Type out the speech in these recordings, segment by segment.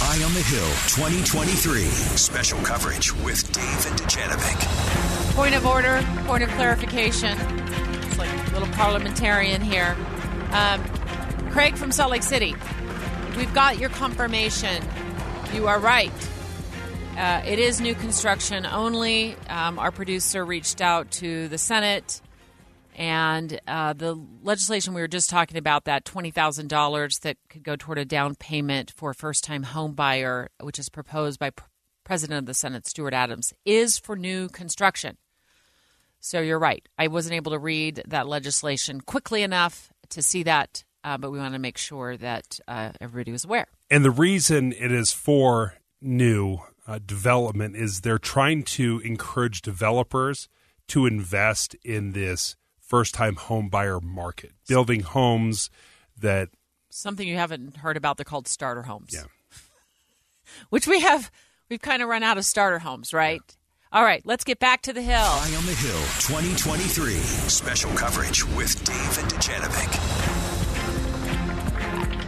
Eye on the Hill 2023. Special coverage with Dave and Dujanovic. Point of order, point of clarification. It's like a little parliamentarian here. Um, Craig from Salt Lake City, we've got your confirmation. You are right. Uh, it is new construction only. Um, our producer reached out to the Senate and uh, the legislation we were just talking about, that $20,000 that could go toward a down payment for a first time home buyer, which is proposed by President of the Senate, Stuart Adams, is for new construction. So you're right. I wasn't able to read that legislation quickly enough to see that, uh, but we want to make sure that uh, everybody was aware. And the reason it is for new uh, development is they're trying to encourage developers to invest in this first time home buyer market, building homes that. Something you haven't heard about, they're called starter homes. Yeah. Which we have, we've kind of run out of starter homes, right? Yeah. All right, let's get back to the Hill. Eye on the Hill 2023. Special coverage with Dave and Dujanovic.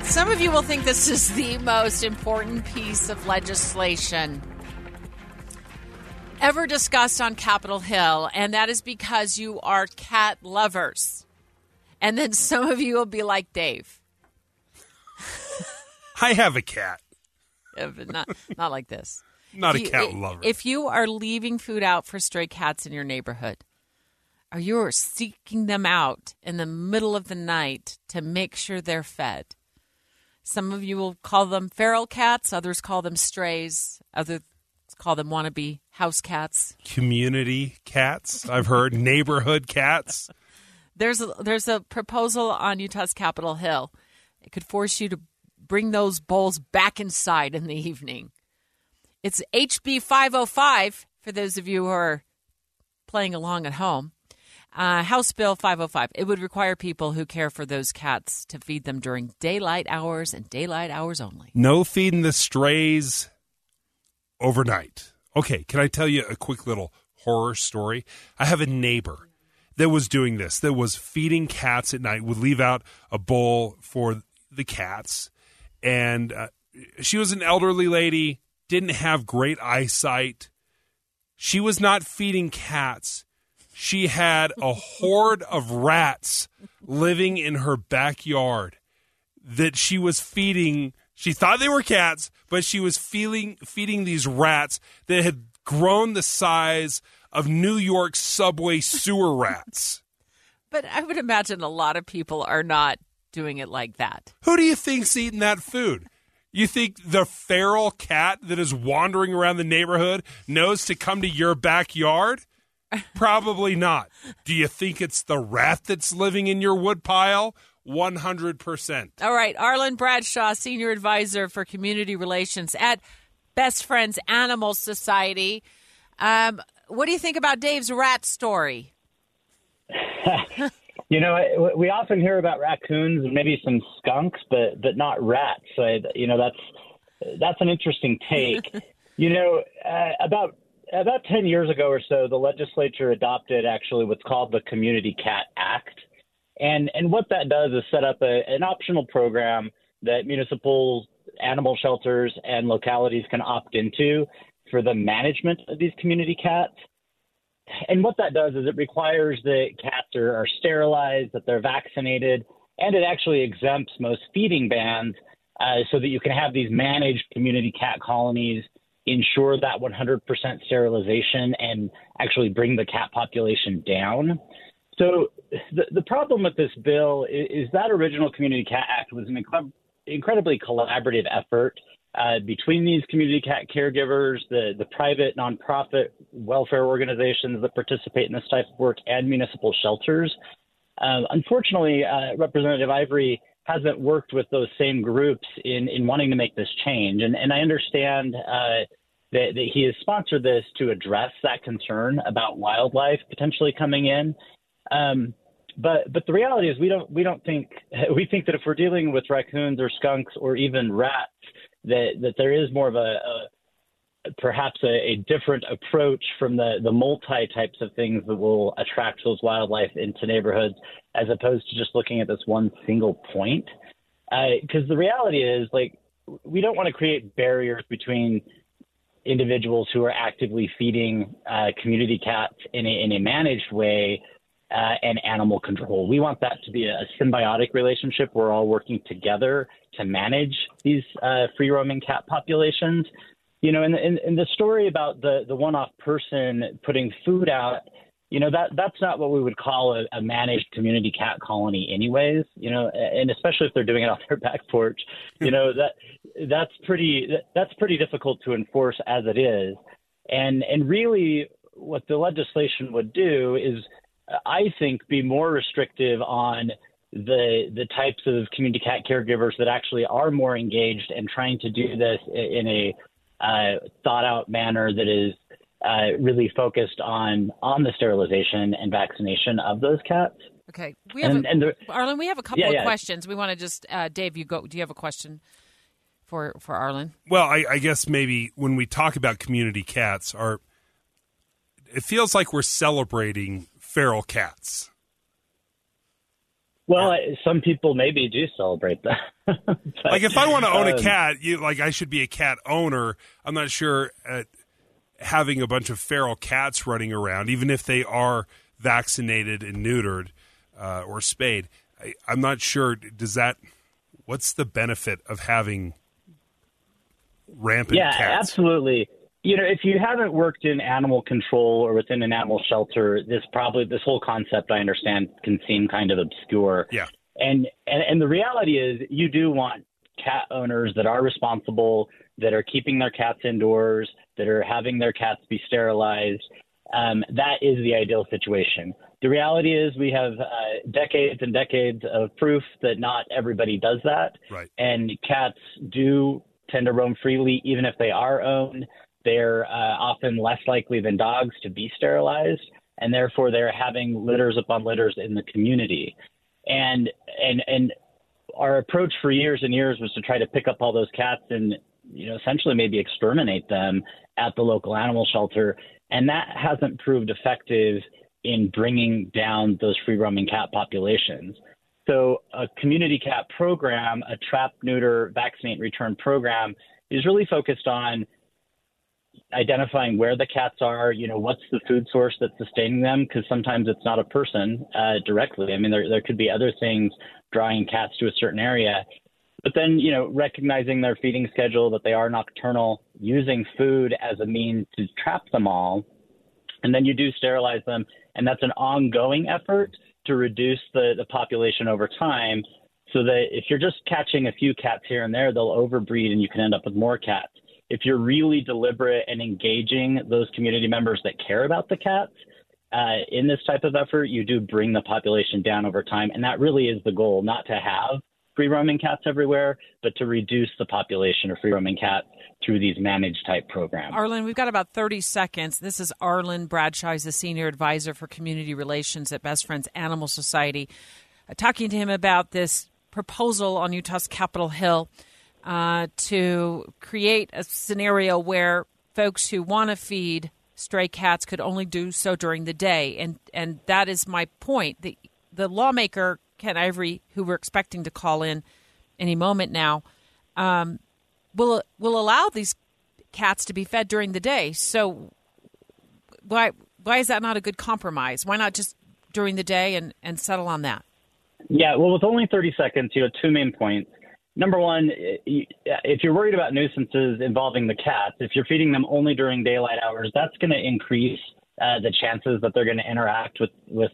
Some of you will think this is the most important piece of legislation ever discussed on Capitol Hill, and that is because you are cat lovers. And then some of you will be like Dave. I have a cat. Yeah, but not not like this. Not If a you- cat lover. If you are leaving food out for stray cats in your neighborhood, or you are seeking them out in the middle of the night to make sure they're fed, some of you will call them feral cats, others call them strays, others call them wannabe house cats. Community cats, I've heard. Neighborhood cats. There's a, there's a proposal on Utah's Capitol Hill. It could force you to bring those bowls back inside in the evening. It's HB 505 for those of you who are playing along at home. Uh, House Bill 505. It would require people who care for those cats to feed them during daylight hours and daylight hours only. No feeding the strays overnight. Okay, can I tell you a quick little horror story? I have a neighbor that was doing this, that was feeding cats at night, would leave out a bowl for the cats. And uh, she was an elderly lady, didn't have great eyesight. She was not feeding cats. She had a horde of rats living in her backyard that she was feeding. She thought they were cats, but she was feeding feeding these rats that had grown the size of New York subway sewer rats. But I would imagine a lot of people are not doing it like that. Who do you think's eating that food? You think the feral cat that is wandering around the neighborhood knows to come to your backyard? Probably not. Do you think it's the rat that's living in your woodpile? 100%. All right, Arlyn Bradshaw, Senior Advisor for Community Relations at Best Friends Animal Society. Um, what do you think about Dave's rat story? You know, we often hear about raccoons and maybe some skunks, but but not rats. So, you know, that's that's an interesting take. you know, uh, about about ten years ago or so, the legislature adopted actually what's called the Community Cat Act, and and what that does is set up a, an optional program that municipal animal shelters and localities can opt into for the management of these community cats. And what that does is it requires that cats are, are sterilized, that they're vaccinated, and it actually exempts most feeding bans uh, so that you can have these managed community cat colonies, ensure that 100% sterilization, and actually bring the cat population down. So the, the problem with this bill is, is that original Community Cat Act was an incre- incredibly collaborative effort uh, between these community cat caregivers, the, the private nonprofit welfare organizations that participate in this type of work, and municipal shelters. Um, unfortunately, uh, Representative Ivory hasn't worked with those same groups in, in wanting to make this change. And, and I understand uh, that, that he has sponsored this to address that concern about wildlife potentially coming in. Um, but but the reality is we don't we don't think we think that if we're dealing with raccoons or skunks or even rats that that there is more of a, a perhaps a, a, different approach from the, the multi types of things that will attract those wildlife into neighborhoods as opposed to just looking at this one single point. Because uh, the reality is, like, we don't want to create barriers between individuals who are actively feeding uh, community cats in a, in a managed way uh, and animal control. We want that to be a symbiotic relationship. We're all working together to manage these uh, free roaming cat populations you know, in, in, in the story about the, the one off person putting food out, you know that that's not what we would call a, a, managed community cat colony anyways you know and especially if they're doing it on their back porch you know that that's pretty that's pretty difficult to enforce as it is and and really what the legislation would do is i think be more restrictive on the the types of community cat caregivers that actually are more engaged and trying to do this in a uh, thought out manner that is uh, really focused on on the sterilization and vaccination of those cats. Okay, we have and, a, and the, Arlyn. We have a couple yeah, of yeah. questions. We want to just uh, Dave. You go. Do you have a question for for Arlyn? Well, I, I guess maybe when we talk about community cats, are it feels like we're celebrating feral cats. Well, some people maybe do celebrate that. but, like if I want to own um, a cat, you like I should be a cat owner. I'm not sure at having a bunch of feral cats running around, even if they are vaccinated and neutered uh, or spayed. I, I'm not sure. Does that? What's the benefit of having rampant yeah, cats? absolutely you know, if you haven't worked in animal control or within an animal shelter, this probably this whole concept I understand can seem kind of obscure. Yeah. And and, and the reality is you do want cat owners that are responsible, that are keeping their cats indoors, that are having their cats be sterilized. Um, that is the ideal situation. The reality is we have uh, decades and decades of proof that not everybody does that. Right. And cats do tend to roam freely, even if they are owned. They're uh, often less likely than dogs to be sterilized, and therefore they're having litters upon litters in the community. And and and our approach for years and years was to try to pick up all those cats and you know essentially maybe exterminate them at the local animal shelter, and that hasn't proved effective in bringing down those free roaming cat populations. So, a community cat program, a trap, neuter, vaccinate, return program, is really focused on identifying where the cats are, you know, what's the food source that's sustaining them, because sometimes it's not a person uh, directly. I mean, there, there could be other things drawing cats to a certain area. But then, you know, recognizing their feeding schedule, that they are nocturnal, using food as a means to trap them all. And then you do sterilize them. And that's an ongoing effort to reduce the, the population over time so that if you're just catching a few cats here and there, they'll overbreed and you can end up with more cats if you're really deliberate and engaging those community members that care about the cats uh, in this type of effort, you do bring the population down over time. And that really is the goal, not to have free roaming cats everywhere, but to reduce the population of free roaming cats through these managed type programs. Arlyn, we've got about 30 seconds. This is Arlyn Bradshaw. He's the senior advisor for community relations at Best Friends Animal Society. Uh, talking to him about this proposal on Utah's Capitol Hill uh, to create a scenario where folks who want to feed stray cats could only do so during the day, and and that is my point. The the lawmaker Ken Ivory, who we're expecting to call in any moment now, um, will will allow these cats to be fed during the day. So why why is that not a good compromise? Why not just during the day and, and settle on that? Yeah, well, with only 30 seconds, you have two main points number one, if you're worried about nuisances involving the cats, if you're feeding them only during daylight hours, that's going to increase uh, the chances that they're going to interact with with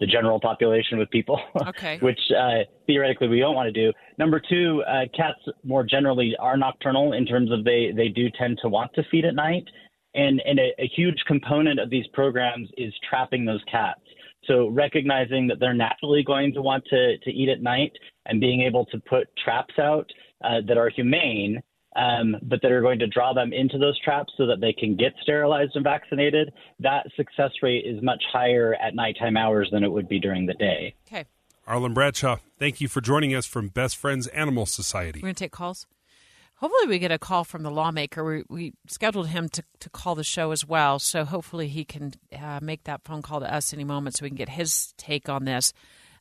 the general population with people, Okay. which uh, theoretically we don't want to do. Number two, uh, cats more generally are nocturnal in terms of they they do tend to want to feed at night, and and a, a huge component of these programs is trapping those cats. So recognizing that they're naturally going to want to to eat at night and being able to put traps out uh, that are humane um, but that are going to draw them into those traps so that they can get sterilized and vaccinated, that success rate is much higher at nighttime hours than it would be during the day. Okay. Arlyn Bradshaw, thank you for joining us from Best Friends Animal Society. We're going to take calls. Hopefully, we get a call from the lawmaker. We, we scheduled him to, to call the show as well. So, hopefully, he can uh, make that phone call to us any moment so we can get his take on this.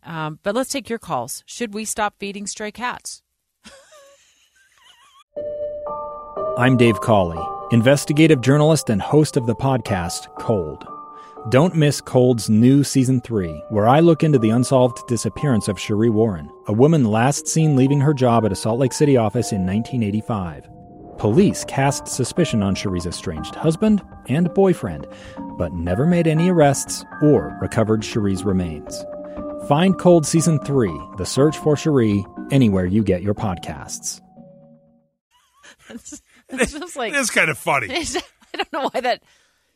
Um, but let's take your calls. Should we stop feeding stray cats? I'm Dave Cawley, investigative journalist and host of the podcast Cold. Don't miss Cold's new season 3, where I look into the unsolved disappearance of Sheree Warren, a woman last seen leaving her job at a Salt Lake City office in 1985. Police cast suspicion on Sheree's estranged husband and boyfriend, but never made any arrests or recovered Sheree's remains. Find Cold Season 3, The Search for Sheree, anywhere you get your podcasts. It's, it's just like It is kind of funny. I don't know why that.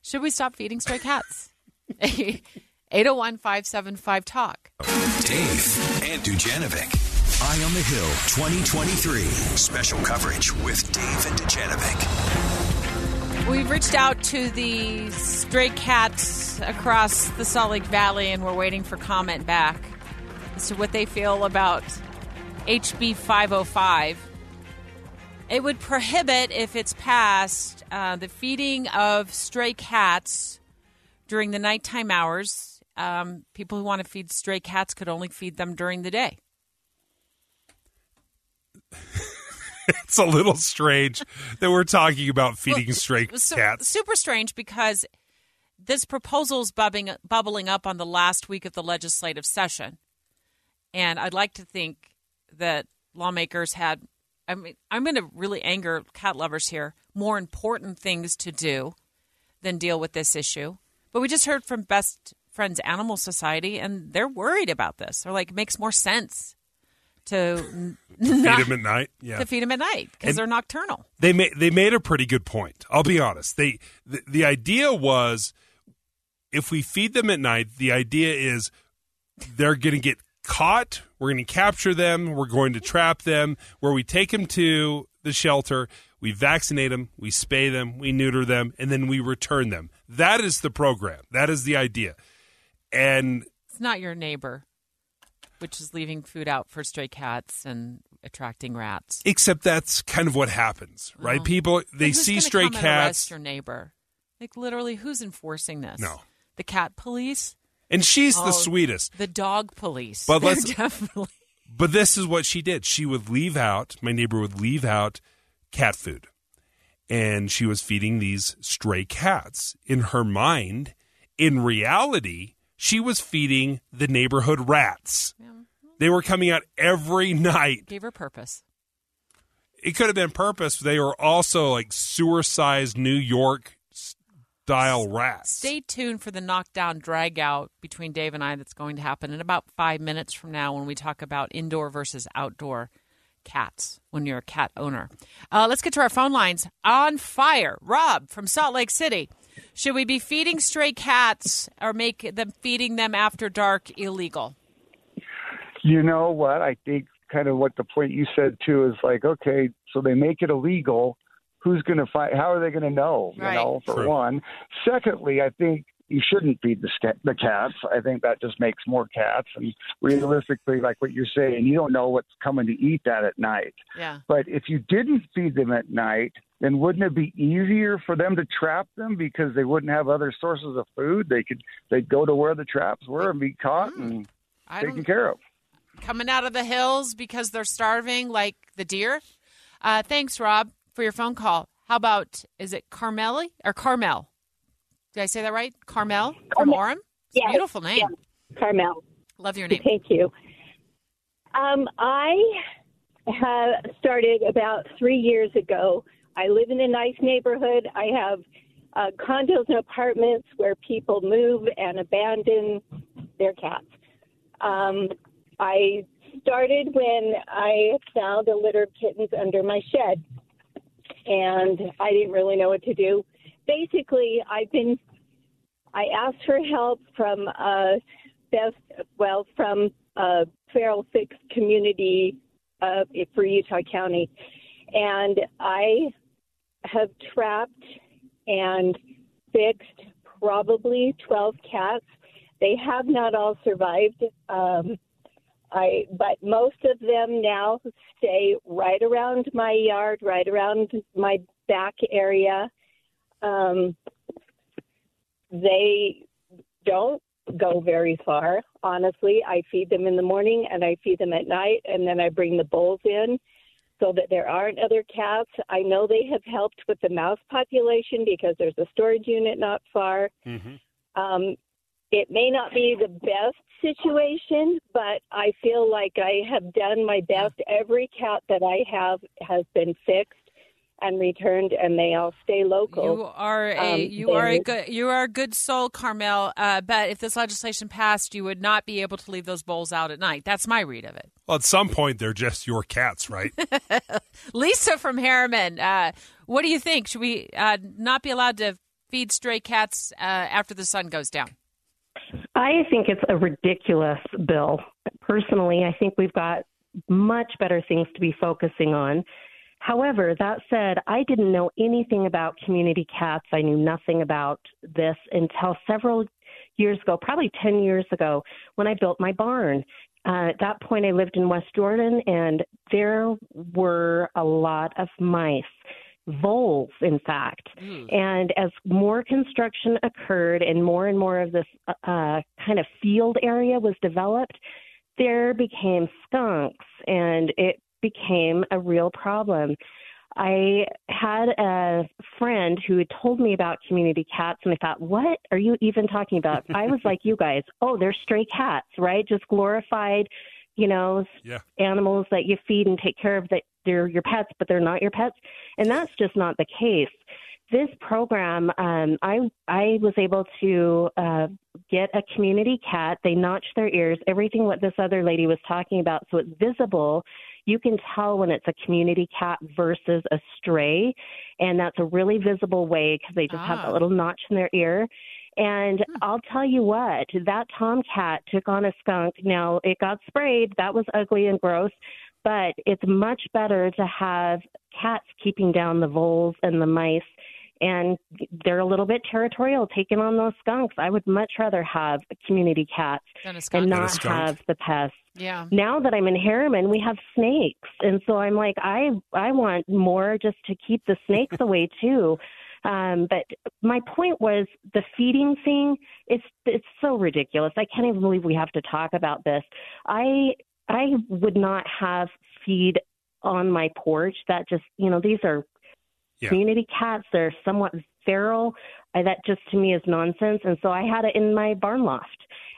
Should we stop feeding stray cats? 801 575 Talk. Dave and Dujanovic. Eye on the Hill 2023. Special coverage with Dave and Dujanovic. We've reached out to the stray cats across the Salt Lake Valley and we're waiting for comment back as to what they feel about HB 505. It would prohibit, if it's passed, uh, the feeding of stray cats during the nighttime hours. Um, people who want to feed stray cats could only feed them during the day. It's a little strange that we're talking about feeding stray So- cats. Super strange because this proposal is bubbling, bubbling up on the last week of the legislative session. And I'd like to think that lawmakers had, I mean, I'm going to really anger cat lovers here, more important things to do than deal with this issue. But we just heard from Best Friends Animal Society, and they're worried about this. They're like, it makes more sense to Feed them at night. Yeah. to feed them at night because they're nocturnal. they made they made a pretty good point. I'll be honest. They the, the idea was if we feed them at night, the idea is they're going to get caught. We're going to capture them. We're going to trap them. Where we take them to the shelter, we vaccinate them, we spay them, we neuter them, and then we return them. That is the program. That is the idea. And It's not your neighbor, which is leaving food out for stray cats and attracting rats. except that's kind of what happens, right? Oh. People they see stray cats, your neighbor. Like literally, who's enforcing this? No. the cat police, and she's the Oh. sweetest. the dog police. But let's- definitely But this is what she did. She would leave out, my neighbor would leave out cat food. And she was feeding these stray cats. In her mind, in reality, she was feeding the neighborhood rats. They were coming out every night. gave her purpose. It could have been purpose. They were also like sewer sized New York style rats. Stay tuned for the knockdown drag out between Dave and I that's going to happen in about five minutes from now when we talk about indoor versus outdoor cats when you're a cat owner. Uh, let's get to our phone lines. On fire. Rob from Salt Lake City. Should we be feeding stray cats or make them feeding them after dark illegal? You know what? I think kind of what the point you said too is like, okay, so they make it illegal. Who's going to find? How are they going to know? Right. You know, for True. one. Secondly, I think you shouldn't feed the sca- the cats. I think that just makes more cats. And realistically, like what you're saying, you don't know what's coming to eat that at night. Yeah. But if you didn't feed them at night, then wouldn't it be easier for them to trap them because they wouldn't have other sources of food? They could they'd go to where the traps were and be caught and I taken care of. coming out of the hills because they're starving like the deer. Uh, thanks, Rob, for your phone call. How about is it Carmeli or Carmel? Did I say that right? Carmel from Orem. Yes, beautiful name. Carmel. Love your name. Thank you. Um, I have started about three years ago. I live in a nice neighborhood. I have uh, condos and apartments where people move and abandon their cats. Um, I started when I found a litter of kittens under my shed, and I didn't really know what to do. Basically, I've been I asked for help from uh, best well from uh, Feral Fix Community uh, for Utah County, and I have trapped and fixed probably 12 cats. They have not all survived. Um, I, but most of them now stay right around my yard, right around my back area. Um, they don't go very far, honestly. I feed them in the morning and I feed them at night, and then I bring the bowls in so that there aren't other cats. I know they have helped with the mouse population because there's a storage unit not far. Mm-hmm. Um, it may not be the best situation, but I feel like I have done my best. Every cat that I have has been fixed and returned, and they all stay local. You are a Um, you are a good you are a good soul, Carmel. Uh, but if this legislation passed, you would not be able to leave those bowls out at night. That's my read of it. Well, at some point, they're just your cats, right? Lisa from Herriman, uh, what do you think? Should we uh, not be allowed to feed stray cats uh, after the sun goes down? I think it's a ridiculous bill. Personally, I think we've got much better things to be focusing on. However, that said, I didn't know anything about community cats. I knew nothing about this until several years ago, probably 10 years ago, when I built my barn. Uh, at that point, I lived in West Jordan, and there were a lot of mice, voles, in fact. And as more construction occurred and more and more of this uh, kind of field area was developed, there became skunks, and it became a real problem. I had a friend who had told me about community cats, and I thought, what are you even talking about? I was like you guys. Oh, they're stray cats, right? Just glorified, you know, Yeah. animals that you feed and take care of that they're your pets, but they're not your pets. And that's just not the case. This program, um, I I was able to uh, get a community cat. They notch their ears, everything what this other lady was talking about, so it's visible. You can tell when it's a community cat versus a stray, and that's a really visible way because they just have Ah. that little notch in their ear. And I'll tell you what, that tomcat took on a skunk. Now it got sprayed. That was ugly and gross, but it's much better to have cats keeping down the voles and the mice. And they're a little bit territorial, taking on those skunks. I would much rather have community cats Than a skunk. and not skunk. have the pests. Yeah. Now that I'm in Herriman, we have snakes, and so I'm like, I I want more just to keep the snakes away too. Um, but my point was the feeding thing. It's it's so ridiculous. I can't even believe we have to talk about this. I I would not have feed on my porch. That just you know these are Yeah. community cats. They're somewhat feral. I, that just to me is nonsense. And so I had it in my barn loft,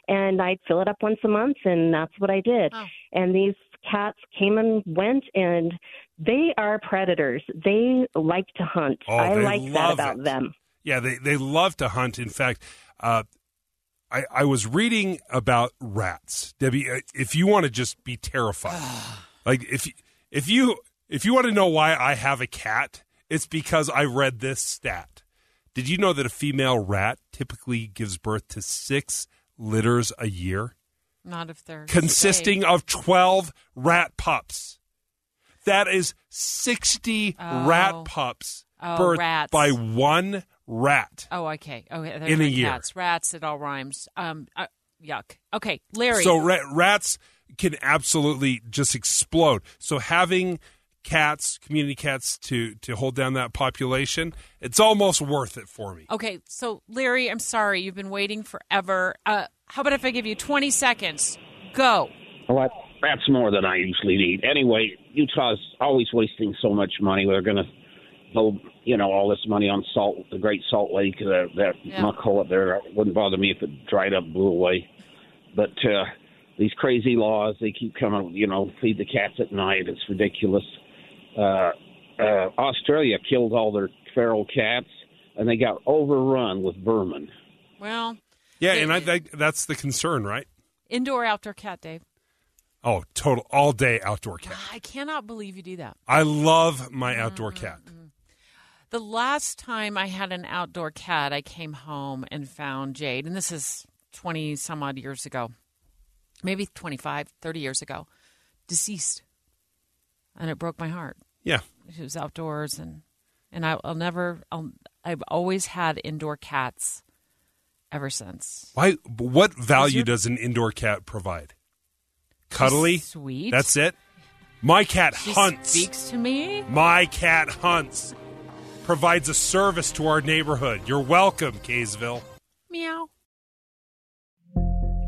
and I'd fill it up once a month, and that's what I did. Oh. And these cats came and went, and they are predators. They like to hunt. Oh, I like that about it. them. Yeah, they, they love to hunt. In fact, uh, I, I was reading about rats. Debbie, uh, if you want to just be terrified, like if if you if you want to know why I have a cat, it's because I read this stat. Did you know that a female rat typically gives birth to six litters a year, Not if they're consisting safe. of twelve rat pups? That is sixty Oh. rat pups Oh, birthed rats. by one rat. Oh, okay. Oh, they're In a year. Cats, rats. It all rhymes. Um, uh, yuck. Okay, Larry. So ra- rats can absolutely just explode. So having cats, community cats, to to hold down that population, it's almost worth it for me. Okay, so Larry, I'm sorry, you've been waiting forever. Uh, how about if I give you 20 seconds? Go. Well, that's more than I usually need. Anyway, Utah's always wasting so much money. We're going to blow, you know, all this money on salt, the Great Salt Lake, uh, that Yeah. muck hole up there. It wouldn't bother me if it dried up, blew away. But uh, these crazy laws. They keep coming, you know, feed the cats at night. It's ridiculous. Uh, uh, Australia killed all their feral cats, and they got overrun with vermin. Well, Yeah, and I, I that's the concern, right? indoor, outdoor cat, Dave. Oh, total all day outdoor cat. I cannot believe you do that. I love my outdoor cat. The last time I had an outdoor cat, I came home and found Jade, and this is 20 some odd years ago, maybe 25, 30 years ago, deceased. And it broke my heart. Yeah. She was outdoors, and, and I, I'll never, I'll, I've always had indoor cats ever since. Why? What value your- does an indoor cat provide? Cuddly. sweet. That's it. My cat She hunts. speaks to me. My cat hunts. Provides a service to our neighborhood. You're welcome, Kaysville. Meow.